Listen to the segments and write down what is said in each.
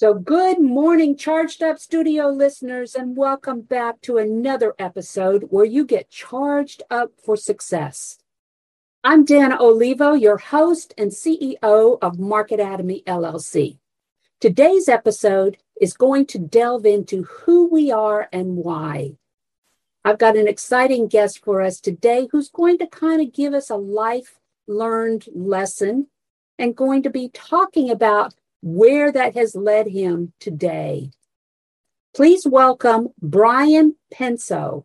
So, good morning, Charged Up Studio listeners, and welcome back to another episode where you get charged up for success. I'm Dana Olivo, your host and CEO of Market Marketatomy LLC. Today's episode is going to delve into who we are and why. I've got an exciting guest for us today who's going to kind of give us a life learned lesson and going to be talking about where that has led him today. Please welcome Brian Penso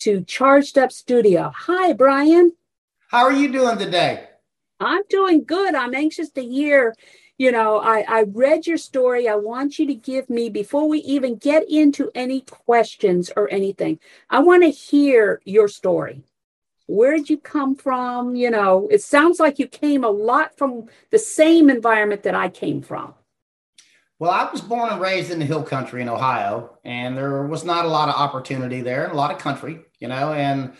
to Charged Up Studio. Hi, Brian. How are you doing today? I'm doing good. I'm anxious to hear. You know, I, I read your story. I want you to give me, before we even get into any questions or anything, I want to hear your story where did you come from? You know it sounds like you came a lot from the same environment that i came from. Well i was born and raised in the hill country in ohio and there was not a lot of opportunity there a lot of country you know and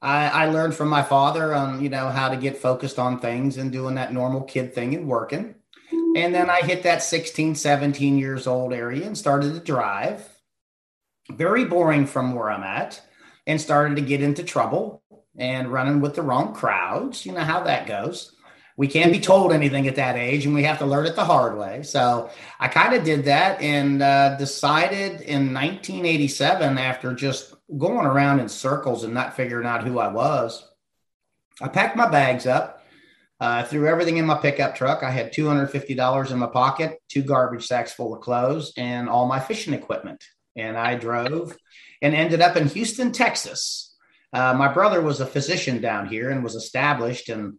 I, I learned from my father on you know how to get focused on things and doing that normal kid thing and working. And then i hit that 16 17 years old area and started to drive. Very boring from where i'm at and started to get into trouble and running with the wrong crowds. You know how that goes. We can't be told anything at that age, and we have to learn it the hard way. So I kind of did that and uh, decided in 1987, after just going around in circles and not figuring out who I was, I packed my bags up. Uh, threw everything in my pickup truck. I had $250 in my pocket, two garbage sacks full of clothes, and all my fishing equipment. And I drove and ended up in Houston, Texas uh, my brother was a physician down here and was established. And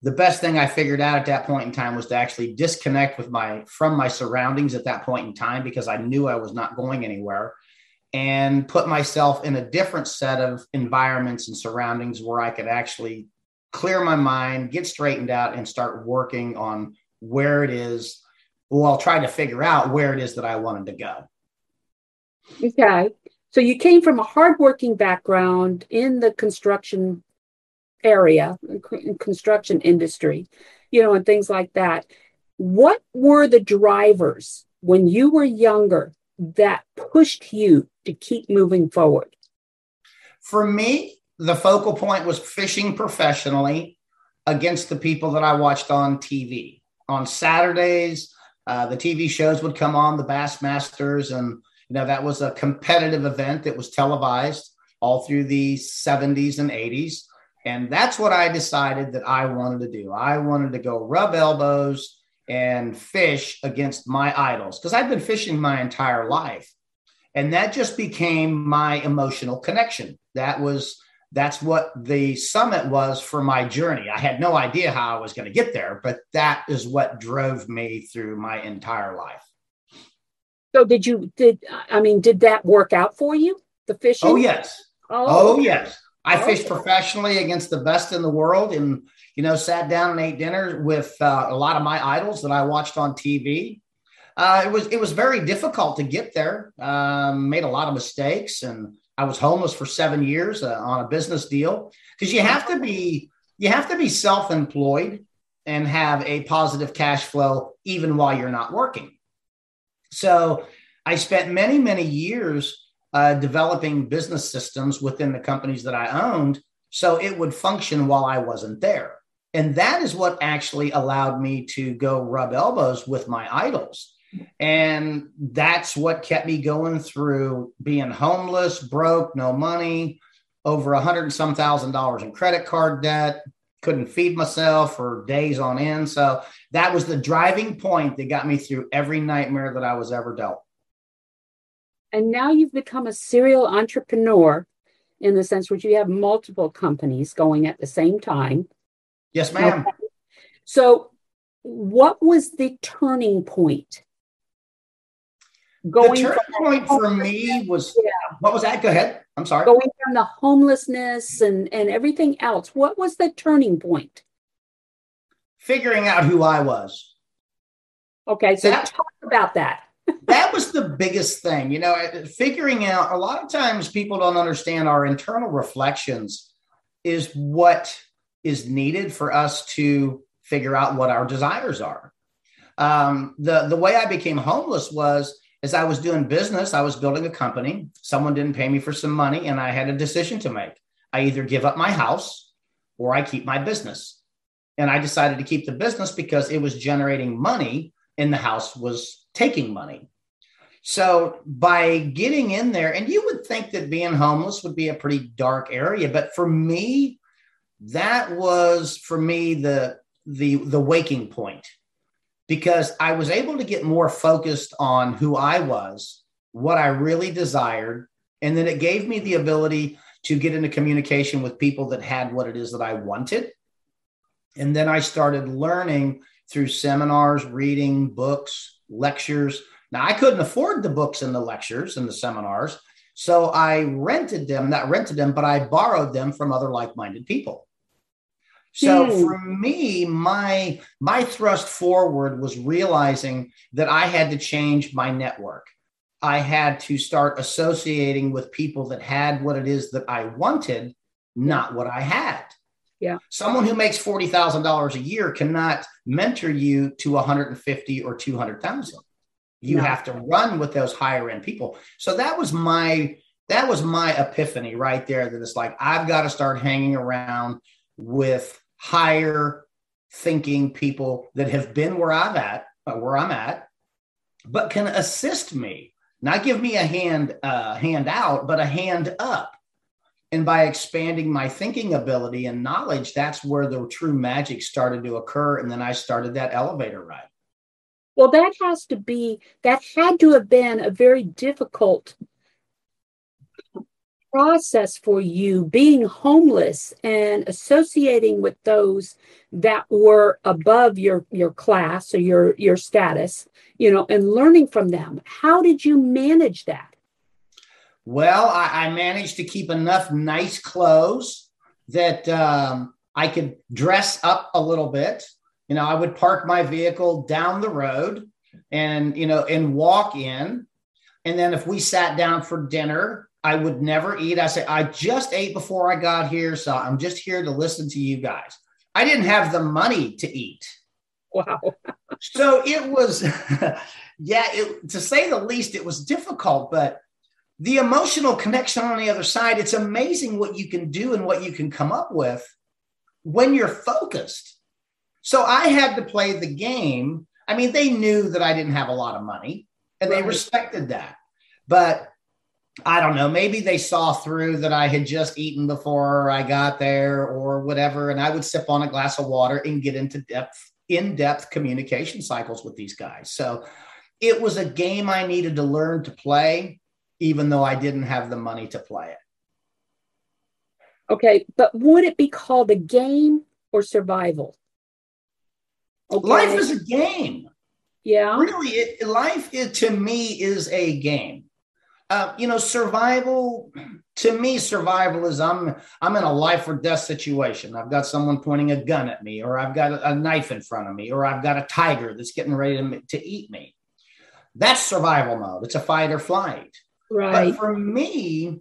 the best thing I figured out at that point in time was to actually disconnect with my from my surroundings at that point in time because I knew I was not going anywhere and put myself in a different set of environments and surroundings where I could actually clear my mind, get straightened out, and start working on where it is. Well, try to figure out where it is that I wanted to go. Okay. So you came from a hardworking background in the construction area, construction industry, you know, and things like that. What were the drivers when you were younger that pushed you to keep moving forward? For me, the focal point was fishing professionally against the people that I watched on TV. On Saturdays, uh, the TV shows would come on, the Bassmasters and know, that was a competitive event that was televised all through the 70s and 80s. And that's what I decided that I wanted to do. I wanted to go rub elbows and fish against my idols because I've been fishing my entire life. And that just became my emotional connection. That was that's what the summit was for my journey. I had no idea how I was going to get there, but that is what drove me through my entire life. So did you did I mean did that work out for you? The fishing? Oh yes. Oh, oh yes. I okay. fished professionally against the best in the world and you know sat down and ate dinner with uh, a lot of my idols that I watched on TV. Uh, it was it was very difficult to get there. Um, made a lot of mistakes and I was homeless for seven years uh, on a business deal because you have to be you have to be self-employed and have a positive cash flow even while you're not working. So I spent many, many years uh, developing business systems within the companies that I owned so it would function while I wasn't there. And that is what actually allowed me to go rub elbows with my idols. And that's what kept me going through being homeless, broke, no money, over a hundred and some thousand dollars in credit card debt, couldn't feed myself for days on end. So that was the driving point that got me through every nightmare that I was ever dealt. And now you've become a serial entrepreneur in the sense which you have multiple companies going at the same time. Yes, ma'am. So, what was the turning point? Going the turning point for me was yeah. what was that? Go ahead. I'm sorry. Going from the homelessness and and everything else. What was the turning point? Figuring out who I was. Okay, so that, talk about that. that was the biggest thing, you know, figuring out a lot of times people don't understand our internal reflections is what is needed for us to figure out what our desires are. Um, the the way I became homeless was as I was doing business, I was building a company. Someone didn't pay me for some money, and I had a decision to make. I either give up my house or I keep my business. And I decided to keep the business because it was generating money and the house was taking money. So by getting in there, and you would think that being homeless would be a pretty dark area, but for me, that was for me the the the waking point because I was able to get more focused on who I was, what I really desired, and then it gave me the ability to get into communication with people that had what it is that I wanted. And then I started learning through seminars, reading books, lectures. Now, I couldn't afford the books and the lectures and the seminars. So I rented them, not rented them, but I borrowed them from other like minded people. So mm. for me, my my thrust forward was realizing that I had to change my network. I had to start associating with people that had what it is that I wanted, not what I had. Yeah. Someone who makes forty thousand dollars a year cannot mentor you to one hundred and fifty or two hundred thousand. You no. have to run with those higher end people. So that was my that was my epiphany right there. That it's like I've got to start hanging around with higher thinking people that have been where I'm at, uh, where I'm at, but can assist me, not give me a hand uh, hand out, but a hand up. And by expanding my thinking ability and knowledge, that's where the true magic started to occur. And then I started that elevator ride. Well, that has to be, that had to have been a very difficult process for you being homeless and associating with those that were above your your class or your your status you know and learning from them. How did you manage that? Well i, I managed to keep enough nice clothes that um, i could dress up a little bit. You know i would park my vehicle down the road and you know and walk in. And then if we sat down for dinner I would never eat. I say, I just ate before I got here. So I'm just here to listen to you guys. I didn't have the money to eat. Wow. so it was, yeah, it, to say the least, it was difficult, but the emotional connection on the other side, it's amazing what you can do and what you can come up with when you're focused. So I had to play the game. I mean, they knew that I didn't have a lot of money and right. they respected that. But I don't know, maybe they saw through that I had just eaten before I got there or whatever. And I would sip on a glass of water and get into depth, in depth communication cycles with these guys. So it was a game I needed to learn to play, even though I didn't have the money to play it. Okay. But would it be called a game or survival? Okay. Life is a game. Yeah. Really, it, life it, to me is a game uh, you know, survival to me, survival is I'm I'm in a life or death situation. I've got someone pointing a gun at me, or I've got a, a knife in front of me, or I've got a tiger that's getting ready to, to eat me. That's survival mode. It's a fight or flight. Right. But for me,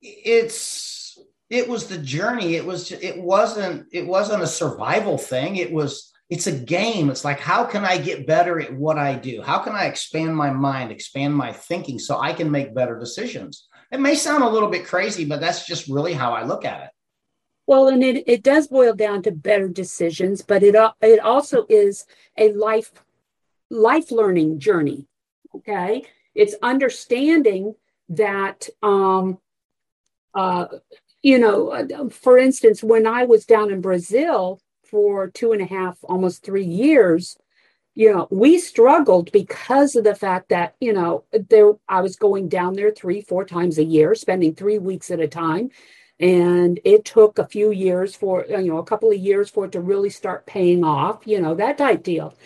it's it was the journey. It was it wasn't it wasn't a survival thing. It was it's a game. It's like, how can I get better at what I do? How can I expand my mind, expand my thinking so I can make better decisions? It may sound a little bit crazy, but that's just really how I look at it. Well, and it, it does boil down to better decisions, but it it also is a life life learning journey. Okay, it's understanding that um, uh, you know, uh, for instance, when I was down in Brazil for two and a half, almost three years, you know, we struggled because of the fact that, you know, there I was going down there three, four times a year, spending three weeks at a time. And it took a few years for, you know, a couple of years for it to really start paying off, you know, that type deal.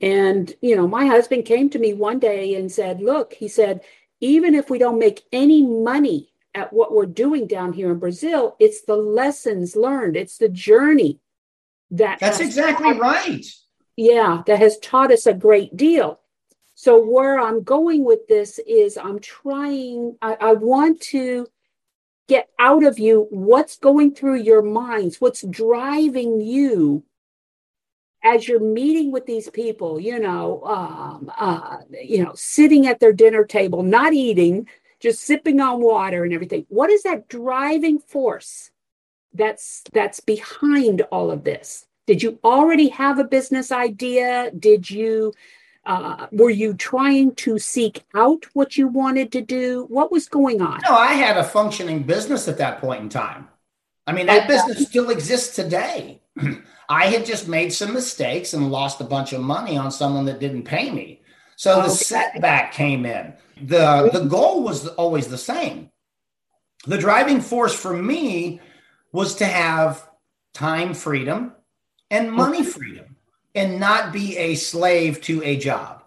And, you know, my husband came to me one day and said, Look, he said, even if we don't make any money at what we're doing down here in Brazil, it's the lessons learned, it's the journey that. That's exactly taught, right. Yeah, that has taught us a great deal. So, where I'm going with this is I'm trying, I, I want to get out of you what's going through your minds, what's driving you as you're meeting with these people, you know, um, uh, you know, sitting at their dinner table, not eating, just sipping on water and everything. What is that driving force that's that's behind all of this? Did you already have a business idea? Did you uh, were you trying to seek out what you wanted to do? What was going on? No, I had a functioning business at that point in time. I mean, that business still exists today. I had just made some mistakes and lost a bunch of money on someone that didn't pay me. So the setback came in. The the goal was always the same. The driving force for me was to have time freedom and money freedom and not be a slave to a job.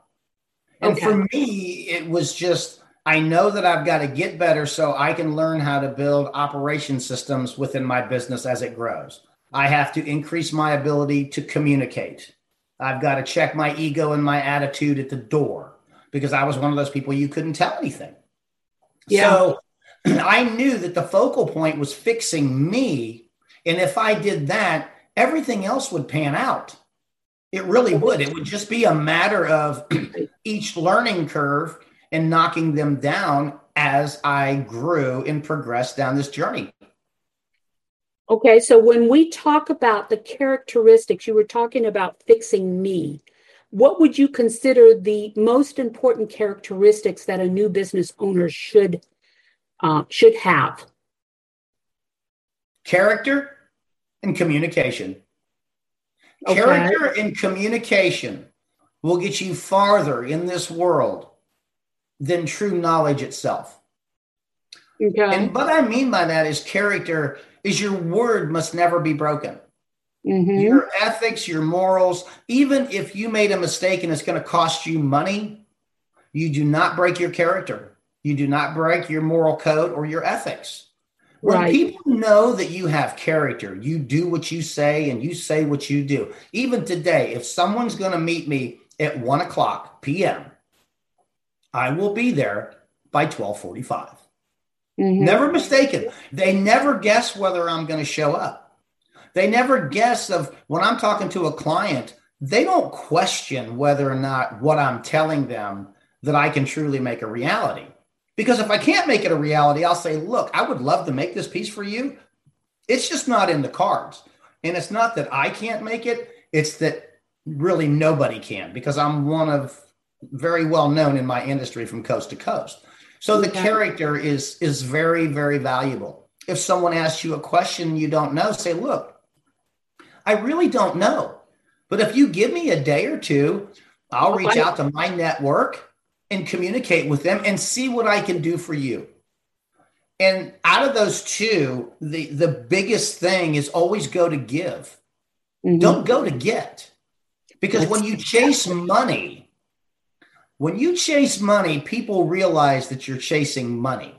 And okay. for me, it was just I know that I've got to get better so I can learn how to build operation systems within my business as it grows. I have to increase my ability to communicate. I've got to check my ego and my attitude at the door because I was one of those people you couldn't tell anything. Yeah. So I knew that the focal point was fixing me. And if I did that, everything else would pan out. It really would. It would just be a matter of each learning curve and knocking them down as I grew and progressed down this journey. Okay, so when we talk about the characteristics, you were talking about fixing me. What would you consider the most important characteristics that a new business owner should uh, should have? Character and communication. Okay. Character and communication will get you farther in this world than true knowledge itself. Okay. And what I mean by that is character is your word must never be broken. Mm-hmm. Your ethics, your morals, even if you made a mistake and it's going to cost you money, you do not break your character. You do not break your moral code or your ethics. When right. people know that you have character, you do what you say and you say what you do. Even today, if someone's going to meet me at one o'clock p.m., I will be there by 1245. Mm-hmm. Never mistaken. They never guess whether I'm going to show up. They never guess of when I'm talking to a client, they don't question whether or not what I'm telling them that I can truly make a reality. Because if I can't make it a reality, I'll say, look, I would love to make this piece for you. It's just not in the cards. And it's not that I can't make it, it's that really nobody can because I'm one of very well known in my industry from coast to coast. So the okay. character is is very very valuable. If someone asks you a question you don't know, say, "Look, I really don't know. But if you give me a day or two, I'll reach out to my network and communicate with them and see what I can do for you." And out of those two, the the biggest thing is always go to give. Mm-hmm. Don't go to get. Because That's, when you chase money, when you chase money, people realize that you're chasing money.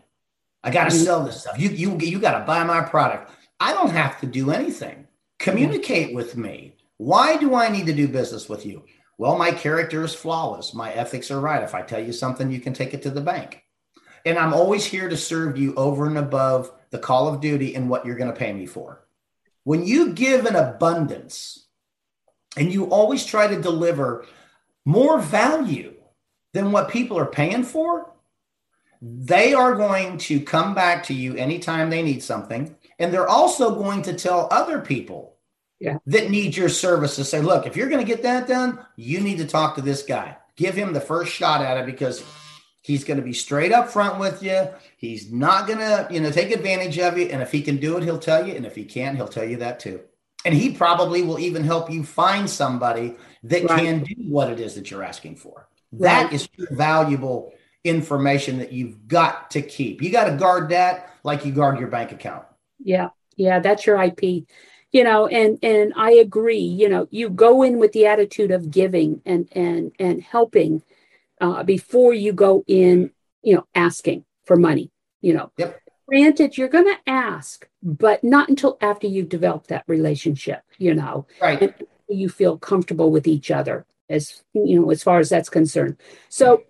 I got to mm-hmm. sell this stuff. You you you got to buy my product. I don't have to do anything. Communicate mm-hmm. with me. Why do I need to do business with you? Well, my character is flawless. My ethics are right. If I tell you something, you can take it to the bank. And I'm always here to serve you over and above the call of duty and what you're going to pay me for. When you give an abundance and you always try to deliver more value than what people are paying for, they are going to come back to you anytime they need something. And they're also going to tell other people yeah. that need your services say, look, if you're going to get that done, you need to talk to this guy. Give him the first shot at it because He's going to be straight up front with you. He's not going to, you know, take advantage of you. And if he can do it, he'll tell you. And if he can't, he'll tell you that too. And he probably will even help you find somebody that right. can do what it is that you're asking for. That right. is valuable information that you've got to keep. You got to guard that like you guard your bank account. Yeah. Yeah, that's your IP. You know, and and I agree, you know, you go in with the attitude of giving and and and helping uh, before you go in, you know, asking for money, you know. Yep. Granted, you're going to ask, but not until after you've developed that relationship, you know. Right. And you feel comfortable with each other as you know as far as that's concerned so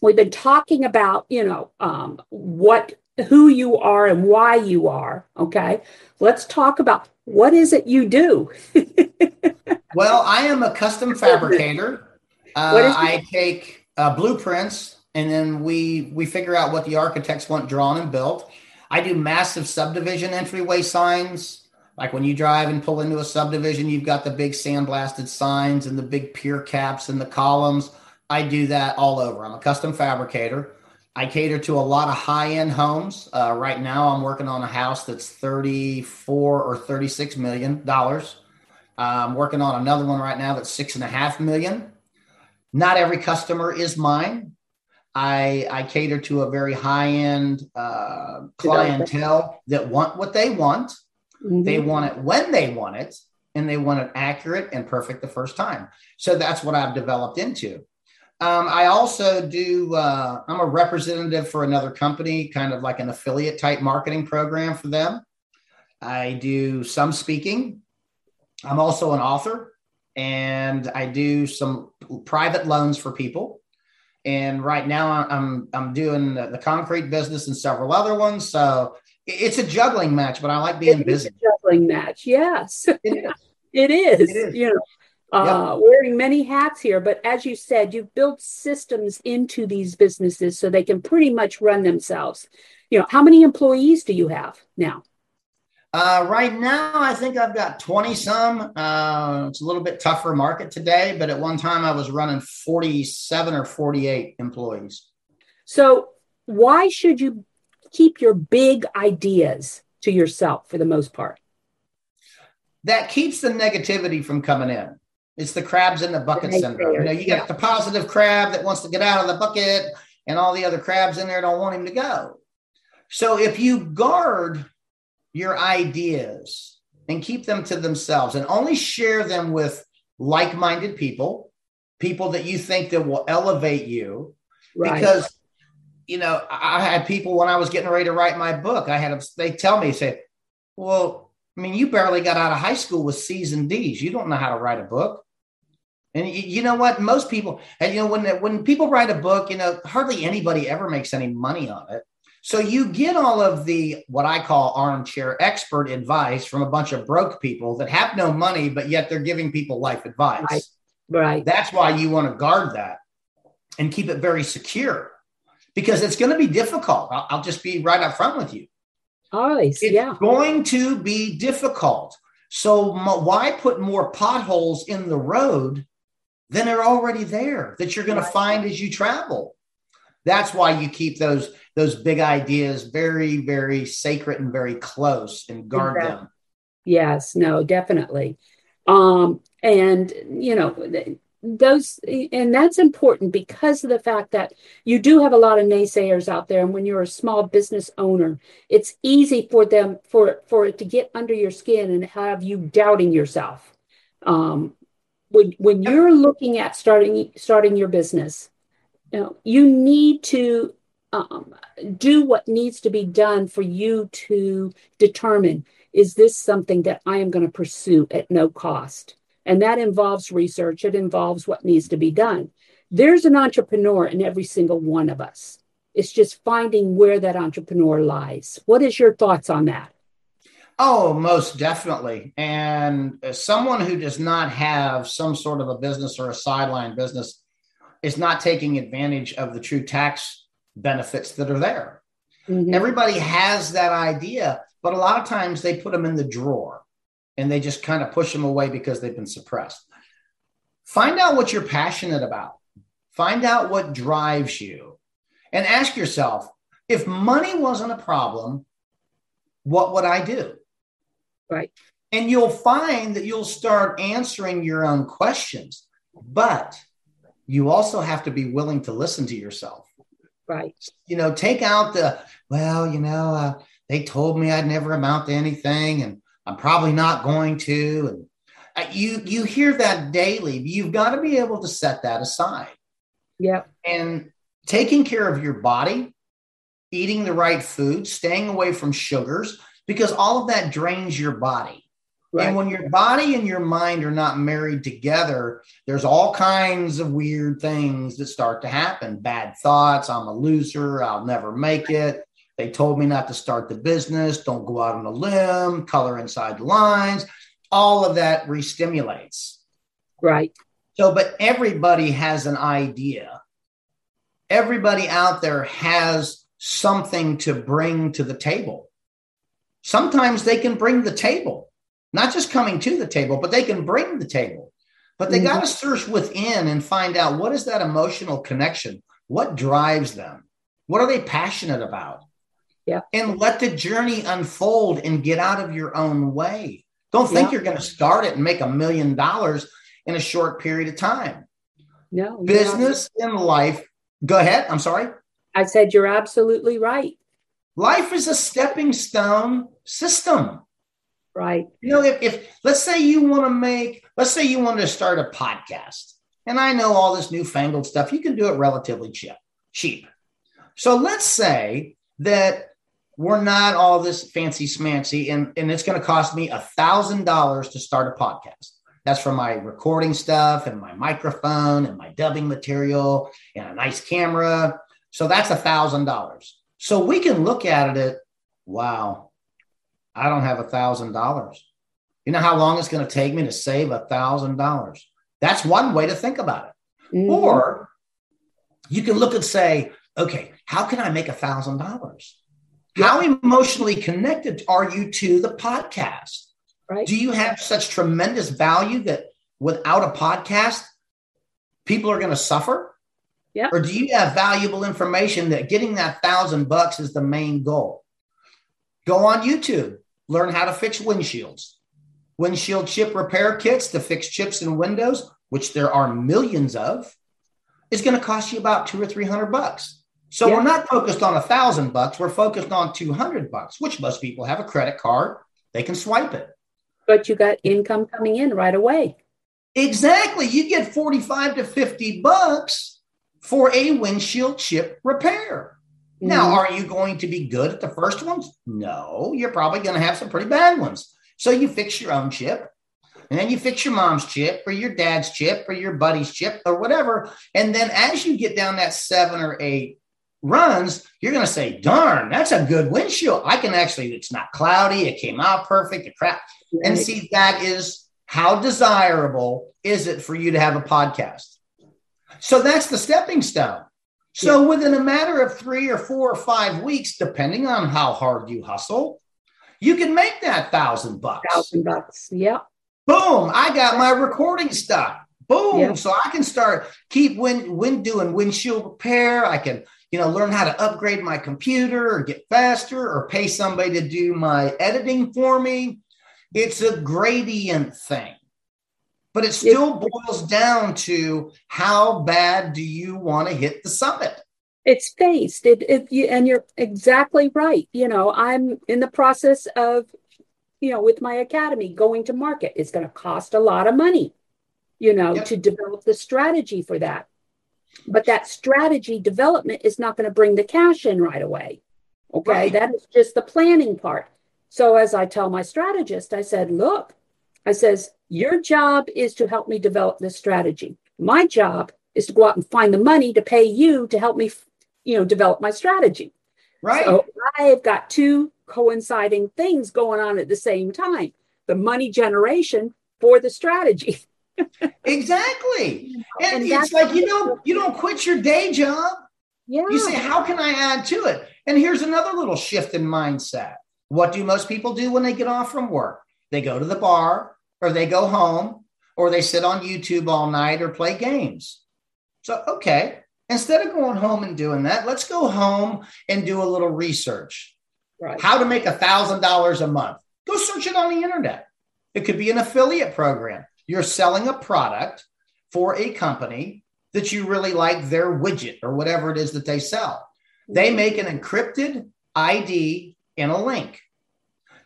we've been talking about you know um, what who you are and why you are okay? Let's talk about what is it you do? Well i am a custom fabricator. Uh, i take uh, blueprints and then we we figure out what the architects want drawn and built. I do massive subdivision entryway signs. Like when you drive and pull into a subdivision, you've got the big sandblasted signs and the big pier caps and the columns. I do that all over. I'm a custom fabricator. I cater to a lot of high end homes. Uh, right now, I'm working on a house that's 34 or 36 million dollars. I'm working on another one right now that's six and a half million. Not every customer is mine. I, I cater to a very high end uh, clientele that want what they want. Mm-hmm. They want it when they want it, and they want it accurate and perfect the first time. So that's what I've developed into. Um, I also do, uh, I'm a representative for another company, kind of like an affiliate type marketing program for them. I do some speaking. I'm also an author and I do some private loans for people. And right now I'm, I'm doing the, the concrete business and several other ones. So it's a juggling match, but I like being busy. juggling match, yes. It is. it is. It is. You know, uh, yep. wearing many hats here, but as you said, you've built systems into these businesses so they can pretty much run themselves. You know, how many employees do you have now? Uh, right now, I think I've got 20 some. Uh, it's a little bit tougher market today, but at one time I was running 47 or 48 employees. So, why should you keep your big ideas to yourself for the most part. That keeps the negativity from coming in. It's the crabs in the bucket syndrome. You know, you got the positive crab that wants to get out of the bucket, and all the other crabs in there don't want him to go. So if you guard your ideas and keep them to themselves and only share them with like-minded people, people that you think that will elevate you, right. because you know, I had people when I was getting ready to write my book, I had them, they tell me, say, well, I mean, you barely got out of high school with C's and D's. You don't know how to write a book. And you know what? Most people, and you know, when when people write a book, you know, hardly anybody ever makes any money on it. So you get all of the what I call armchair expert advice from a bunch of broke people that have no money, but yet they're giving people life advice. Right. right. That's why you want to guard that and keep it very secure because it's going to be difficult. I'll, I'll, just be right up front with you. Always, it's yeah. going to be difficult. So why put more potholes in the road than are already there that you're going right. to find as you travel? That's why you keep those those big ideas very, very sacred and very close and guard exactly. them. Yes, no, definitely. Um, and you know, those and that's important because of the fact that you do have a lot of naysayers out there. And when you're a small business owner it's easy for them for for it to get under your skin and have you doubting yourself. Um, when when you're looking at starting starting your business you know you need to um, do what needs to be done for you to determine is this something that i am going to pursue at no cost and that involves research, it involves what needs to be done. There's an entrepreneur in every single one of us. It's just finding where that entrepreneur lies. What is your thoughts on that? Oh, most definitely. And someone who does not have some sort of a business or a sideline business is not taking advantage of the true tax benefits that are there. Mm-hmm. Everybody has that idea, but a lot of times they put them in the drawer and they just kind of push them away because they've been suppressed. Find out what you're passionate about. Find out what drives you. and ask yourself if money wasn't a problem, what would I do? Right. And you'll find that you'll start answering your own questions, but you also have to be willing to listen to yourself. Right. You know, take out the, well, you know, uh, they told me I'd never amount to anything and I'm probably not going to. And uh, you, you hear that daily. You've got to be able to set that aside. Yeah. And taking care of your body, eating the right food, staying away from sugars, because all of that drains your body. Right. And when your body and your mind are not married together, there's all kinds of weird things that start to happen. Bad thoughts. I'm a loser. I'll never make it. They told me not to start the business. Don't go out on a limb, color inside the lines. All of that restimulates. Right. So, but everybody has an idea. Everybody out there has something to bring to the table. Sometimes they can bring the table not just coming to the table, but they can bring the table. But they mm-hmm. got to search within and find out what is that emotional connection? What drives them? What are they passionate about? Yeah. And let the journey unfold and get out of your own way. Don't think yeah. you're going to start it and make a million dollars in a short period of time. No. Business and life. Go ahead. I'm sorry. I said you're absolutely right. Life is a stepping stone system. Right. You know, if, if let's say you want to make, let's say you want to start a podcast, and I know all this newfangled stuff, you can do it relatively cheap. Cheap. So let's say that we're not all this fancy smancy, and, and it's going to cost me a thousand dollars to start a podcast. That's for my recording stuff and my microphone and my dubbing material and a nice camera. So that's a thousand dollars. So we can look at it at, wow, I don't have a thousand dollars. You know how long it's going to take me to save a thousand dollars? That's one way to think about it. Mm-hmm. Or you can look and say, okay, how can I make a thousand dollars? How emotionally connected are you to the podcast? Right. Do you have such tremendous value that without a podcast, people are going to suffer? Yeah. Or do you have valuable information that getting that thousand bucks is the main goal? Go on YouTube learn how to fix windshields. Windshield chip repair kits to fix chips in windows, which there are millions of, is going to cost you about two or three hundred bucks. So yeah. we're not focused on a thousand bucks. We're focused on 200 bucks, which most people have a credit card. They can swipe it. But you got income coming in right away. Exactly. You get 45 to 50 bucks for a windshield chip repair. Now, mm-hmm. are you going to be good at the first ones? No, you're probably going to have some pretty bad ones. So you fix your own chip, and then you fix your mom's chip or your dad's chip or your buddy's chip or whatever. And then as you get down that seven or eight runs, you're going to say, darn, that's a good windshield. I can actually, it's not cloudy. It came out perfect. The crap. And see, that is how desirable is it for you to have a podcast? So that's the stepping stone. So yeah. within a matter of three or four or five weeks, depending on how hard you hustle, you can make that thousand bucks. Thousand bucks. Yeah. Boom. I got my recording stuff. Boom. Yeah. So I can start keep wind, wind doing windshield repair. I can, you know, learn how to upgrade my computer or get faster or pay somebody to do my editing for me. It's a gradient thing. But it still boils down to how bad do you want to hit the summit? It's phased. It, it, you, and you're exactly right. You know, I'm in the process of, you know, with my academy going to market. It's going to cost a lot of money, you know, yep. to develop the strategy for that. But that strategy development is not going to bring the cash in right away. Okay. Right. That is just the planning part. So as I tell my strategist, I said, look, I says, your job is to help me develop this strategy. My job is to go out and find the money to pay you to help me, you know, develop my strategy. Right. So I've got two coinciding things going on at the same time. The money generation for the strategy. exactly. And, and it's like you don't you don't quit your day job. Yeah. You say, how can I add to it? And here's another little shift in mindset. What do most people do when they get off from work? They go to the bar or they go home or they sit on YouTube all night or play games. So, okay. Instead of going home and doing that, let's go home and do a little research. Right. How to make a $1,000 a month. Go search it on the internet. It could be an affiliate program. You're selling a product for a company that you really like their widget or whatever it is that they sell. They mm-hmm. make an encrypted ID and a link.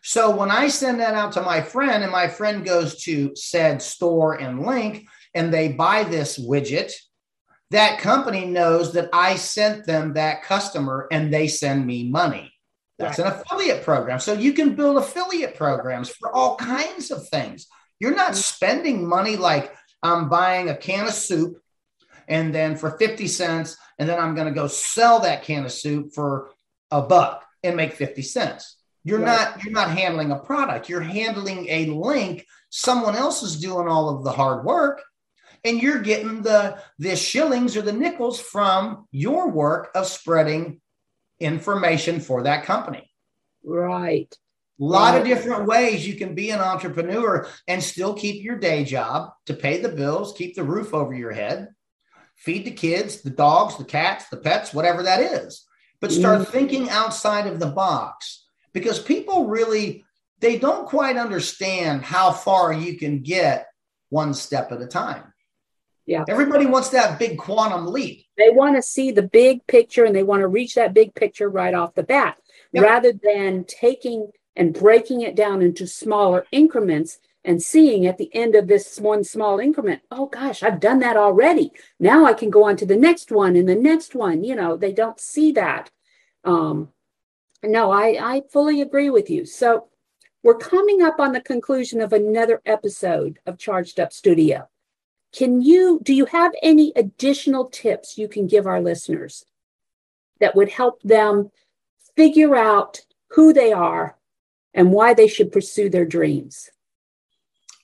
So when I send that out to my friend and my friend goes to said store and link and they buy this widget, that company knows that I sent them that customer and they send me money. That's an affiliate program. So you can build affiliate programs for all kinds of things. You're not mm-hmm. spending money like I'm buying a can of soup and then for 50 cents, and then I'm going to go sell that can of soup for a buck and make 50 cents. You're right. not you're not handling a product. You're handling a link. Someone else is doing all of the hard work and you're getting the the shillings or the nickels from your work of spreading information for that company. Right. A lot right. of different ways you can be an entrepreneur and still keep your day job to pay the bills, keep the roof over your head, feed the kids, the dogs, the cats, the pets, whatever that is. But start mm. thinking outside of the box because people really they don't quite understand how far you can get one step at a time. Yeah. Everybody wants that big quantum leap. They want to see the big picture and they want to reach that big picture right off the bat yep. rather than taking and breaking it down into smaller increments and seeing at the end of this one small increment, oh gosh, I've done that already. Now I can go on to the next one and the next one. You know, they don't see that. Um, no, I, I fully agree with you. So we're coming up on the conclusion of another episode of Charged Up Studio. Can you, do you have any additional tips you can give our listeners that would help them figure out who they are and why they should pursue their dreams?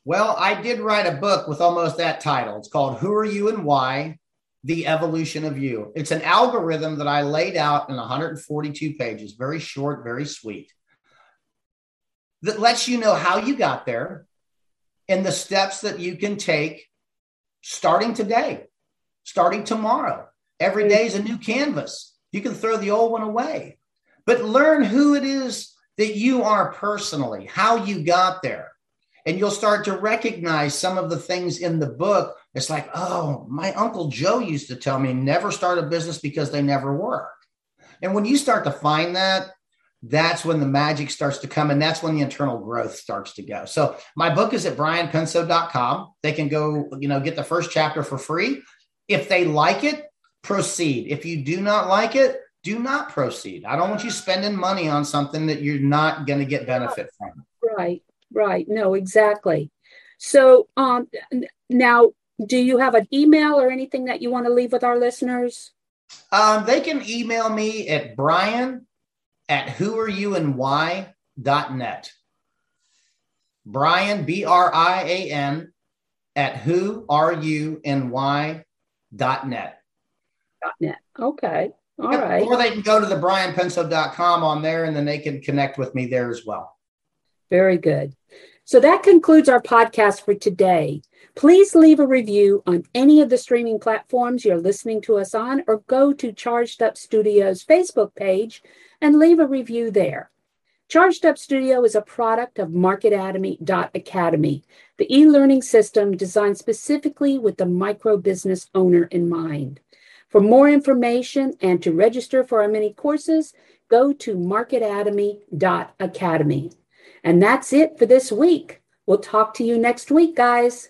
Well, I did write a book with almost that title. It's called Who Are You and Why? The Evolution of You. It's an algorithm that I laid out in 142 pages, very short, very sweet, that lets you know how you got there and the steps that you can take starting today, starting tomorrow. Every mm. day is a new canvas. You can throw the old one away, but learn who it is that you are personally, how you got there. And you'll start to recognize some of the things in the book. It's like, oh, my Uncle Joe used to tell me never start a business because they never work. And when you start to find that, that's when the magic starts to come and that's when the internal growth starts to go. So my book is at brianpenso.com. They can go, you know, get the first chapter for free. If they like it, proceed. If you do not like it, do not proceed. I don't want you spending money on something that you're not going to get benefit from. Right, right. No, exactly. So um now do you have an email or anything that you want to leave with our listeners? Um, they can email me at brian at whoareyouandwhy.net. Brian, B R I A N, at who are you and why dot net. Dot net. Okay. All yep. right. Or they can go to the brianpenso.com on there and then they can connect with me there as well. Very good. So that concludes our podcast for today. Please leave a review on any of the streaming platforms you're listening to us on, or go to Charged Up Studios Facebook page and leave a review there. Charged Up Studio is a product of MarketAtomy.academy, the e learning system designed specifically with the micro business owner in mind. For more information and to register for our mini courses, go to marketatomy.academy. And that's it for this week. We'll talk to you next week, guys.